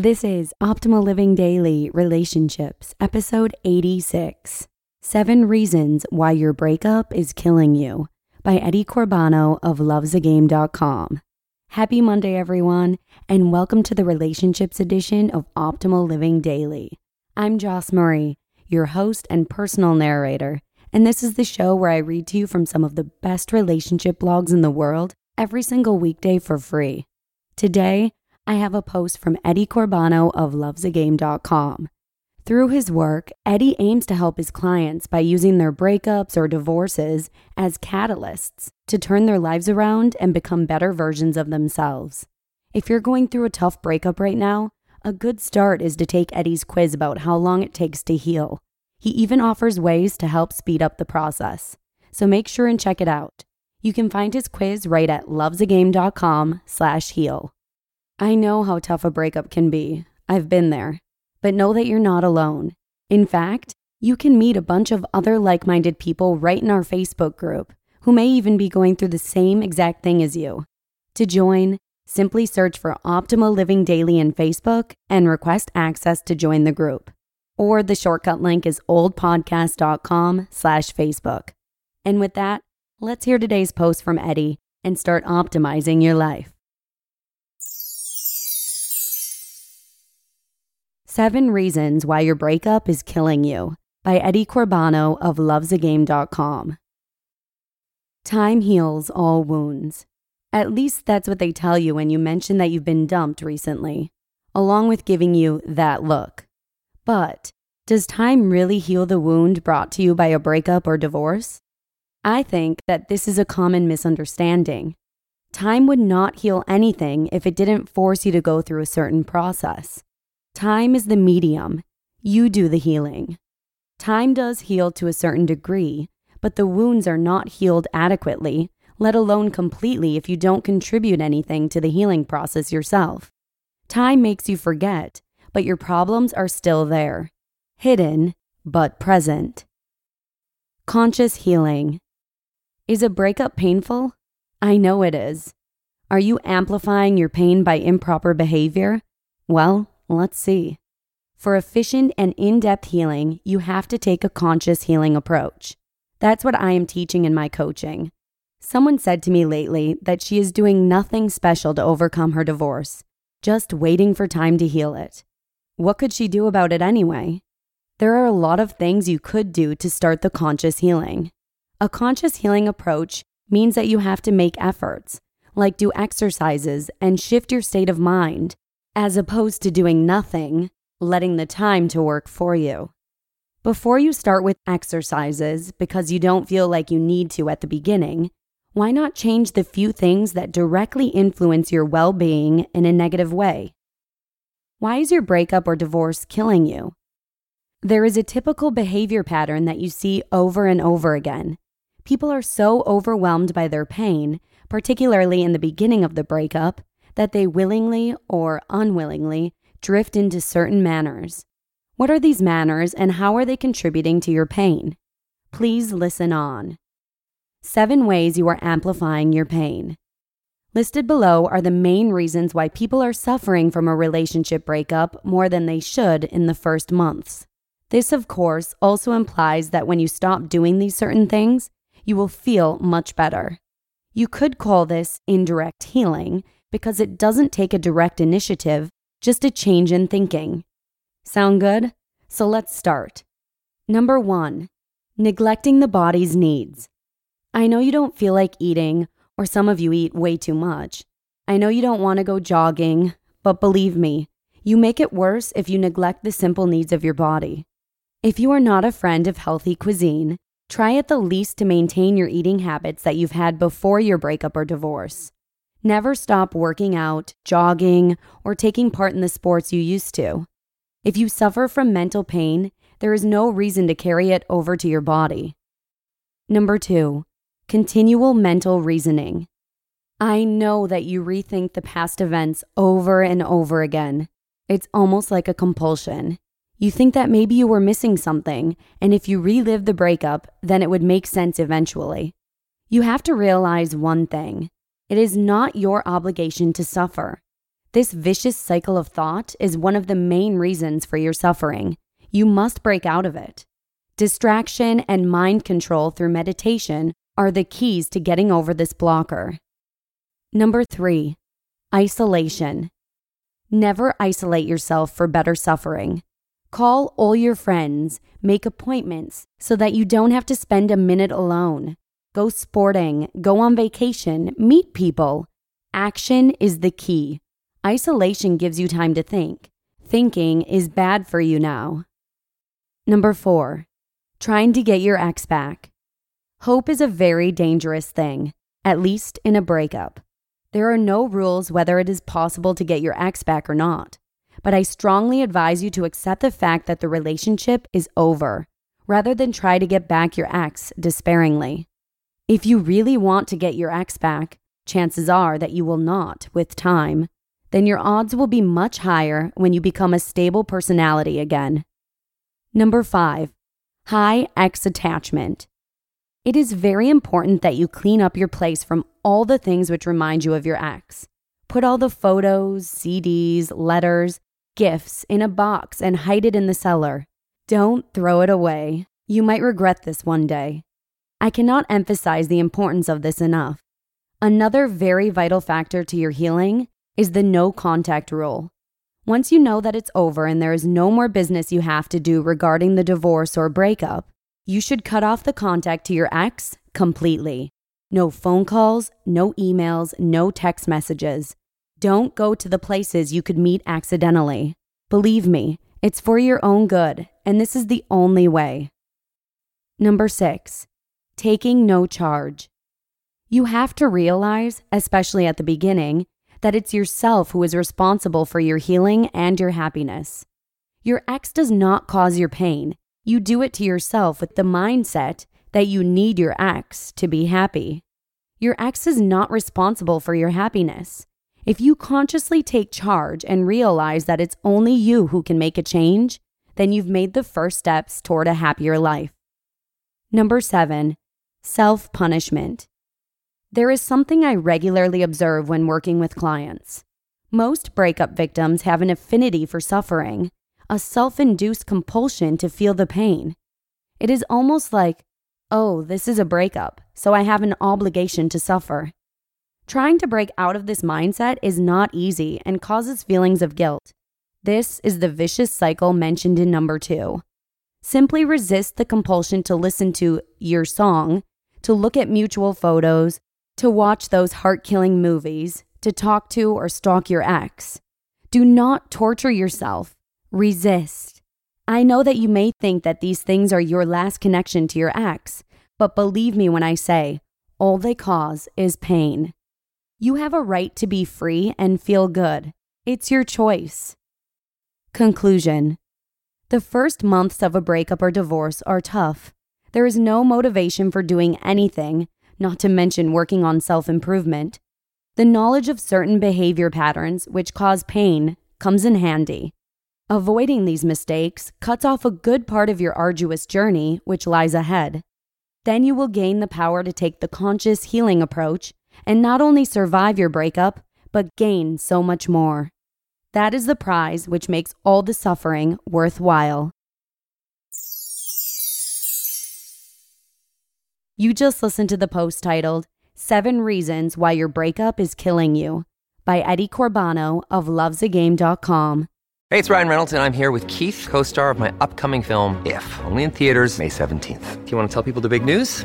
This is Optimal Living Daily Relationships, episode 86 Seven Reasons Why Your Breakup is Killing You by Eddie Corbano of lovesagame.com. Happy Monday, everyone, and welcome to the Relationships edition of Optimal Living Daily. I'm Joss Murray, your host and personal narrator, and this is the show where I read to you from some of the best relationship blogs in the world every single weekday for free. Today, I have a post from Eddie Corbano of lovesagame.com. Through his work, Eddie aims to help his clients by using their breakups or divorces as catalysts to turn their lives around and become better versions of themselves. If you're going through a tough breakup right now, a good start is to take Eddie's quiz about how long it takes to heal. He even offers ways to help speed up the process. So make sure and check it out. You can find his quiz right at lovesagame.com/heal. I know how tough a breakup can be. I've been there. But know that you're not alone. In fact, you can meet a bunch of other like minded people right in our Facebook group who may even be going through the same exact thing as you. To join, simply search for Optimal Living Daily in Facebook and request access to join the group. Or the shortcut link is oldpodcast.com slash Facebook. And with that, let's hear today's post from Eddie and start optimizing your life. Seven Reasons Why Your Breakup is Killing You by Eddie Corbano of lovesagame.com. Time heals all wounds. At least that's what they tell you when you mention that you've been dumped recently, along with giving you that look. But does time really heal the wound brought to you by a breakup or divorce? I think that this is a common misunderstanding. Time would not heal anything if it didn't force you to go through a certain process. Time is the medium. You do the healing. Time does heal to a certain degree, but the wounds are not healed adequately, let alone completely if you don't contribute anything to the healing process yourself. Time makes you forget, but your problems are still there, hidden, but present. Conscious healing. Is a breakup painful? I know it is. Are you amplifying your pain by improper behavior? Well, Let's see. For efficient and in depth healing, you have to take a conscious healing approach. That's what I am teaching in my coaching. Someone said to me lately that she is doing nothing special to overcome her divorce, just waiting for time to heal it. What could she do about it anyway? There are a lot of things you could do to start the conscious healing. A conscious healing approach means that you have to make efforts, like do exercises and shift your state of mind as opposed to doing nothing, letting the time to work for you. Before you start with exercises because you don't feel like you need to at the beginning, why not change the few things that directly influence your well being in a negative way? Why is your breakup or divorce killing you? There is a typical behavior pattern that you see over and over again. People are so overwhelmed by their pain, particularly in the beginning of the breakup, that they willingly or unwillingly drift into certain manners. What are these manners and how are they contributing to your pain? Please listen on. Seven ways you are amplifying your pain. Listed below are the main reasons why people are suffering from a relationship breakup more than they should in the first months. This, of course, also implies that when you stop doing these certain things, you will feel much better. You could call this indirect healing because it doesn't take a direct initiative, just a change in thinking. Sound good? So let's start. Number one, neglecting the body's needs. I know you don't feel like eating, or some of you eat way too much. I know you don't want to go jogging, but believe me, you make it worse if you neglect the simple needs of your body. If you are not a friend of healthy cuisine, try at the least to maintain your eating habits that you've had before your breakup or divorce. Never stop working out, jogging, or taking part in the sports you used to. If you suffer from mental pain, there is no reason to carry it over to your body. Number two, continual mental reasoning. I know that you rethink the past events over and over again. It's almost like a compulsion. You think that maybe you were missing something, and if you relive the breakup, then it would make sense eventually. You have to realize one thing it is not your obligation to suffer. This vicious cycle of thought is one of the main reasons for your suffering. You must break out of it. Distraction and mind control through meditation are the keys to getting over this blocker. Number three, isolation. Never isolate yourself for better suffering. Call all your friends, make appointments so that you don't have to spend a minute alone. Go sporting, go on vacation, meet people. Action is the key. Isolation gives you time to think. Thinking is bad for you now. Number four, trying to get your ex back. Hope is a very dangerous thing, at least in a breakup. There are no rules whether it is possible to get your ex back or not, but I strongly advise you to accept the fact that the relationship is over, rather than try to get back your ex despairingly. If you really want to get your ex back, chances are that you will not with time. Then your odds will be much higher when you become a stable personality again. Number five, high ex attachment. It is very important that you clean up your place from all the things which remind you of your ex. Put all the photos, CDs, letters, gifts in a box and hide it in the cellar. Don't throw it away. You might regret this one day. I cannot emphasize the importance of this enough. Another very vital factor to your healing is the no contact rule. Once you know that it's over and there is no more business you have to do regarding the divorce or breakup, you should cut off the contact to your ex completely. No phone calls, no emails, no text messages. Don't go to the places you could meet accidentally. Believe me, it's for your own good, and this is the only way. Number six, taking no charge. You have to realize, especially at the beginning, that it's yourself who is responsible for your healing and your happiness. Your ex does not cause your pain. You do it to yourself with the mindset that you need your ex to be happy. Your ex is not responsible for your happiness. If you consciously take charge and realize that it's only you who can make a change, then you've made the first steps toward a happier life. Number seven, Self punishment. There is something I regularly observe when working with clients. Most breakup victims have an affinity for suffering, a self induced compulsion to feel the pain. It is almost like, oh, this is a breakup, so I have an obligation to suffer. Trying to break out of this mindset is not easy and causes feelings of guilt. This is the vicious cycle mentioned in number two. Simply resist the compulsion to listen to your song to look at mutual photos, to watch those heart killing movies, to talk to or stalk your ex. Do not torture yourself. Resist. I know that you may think that these things are your last connection to your ex, but believe me when I say, all they cause is pain. You have a right to be free and feel good. It's your choice. Conclusion The first months of a breakup or divorce are tough. There is no motivation for doing anything, not to mention working on self improvement. The knowledge of certain behavior patterns which cause pain comes in handy. Avoiding these mistakes cuts off a good part of your arduous journey which lies ahead. Then you will gain the power to take the conscious healing approach and not only survive your breakup, but gain so much more. That is the prize which makes all the suffering worthwhile. You just listened to the post titled, Seven Reasons Why Your Breakup is Killing You by Eddie Corbano of lovesagame.com. Hey, it's Ryan Reynolds, and I'm here with Keith, co star of my upcoming film, If, only in theaters, May 17th. Do you want to tell people the big news?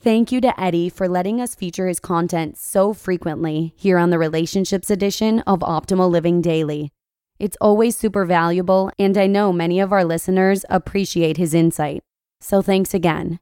Thank you to Eddie for letting us feature his content so frequently here on the Relationships edition of Optimal Living Daily. It's always super valuable, and I know many of our listeners appreciate his insight. So thanks again.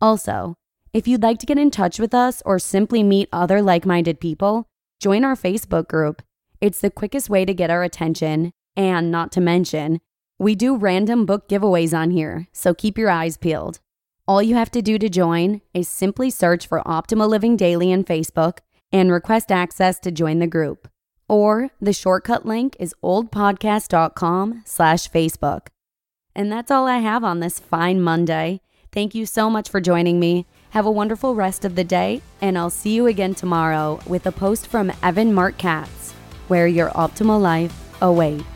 Also, if you'd like to get in touch with us or simply meet other like minded people, join our Facebook group. It's the quickest way to get our attention, and not to mention, we do random book giveaways on here, so keep your eyes peeled. All you have to do to join is simply search for Optimal Living Daily in Facebook and request access to join the group or the shortcut link is oldpodcast.com slash Facebook. And that's all I have on this fine Monday. Thank you so much for joining me. Have a wonderful rest of the day, and I'll see you again tomorrow with a post from Evan Marc Katz, where your optimal life awaits.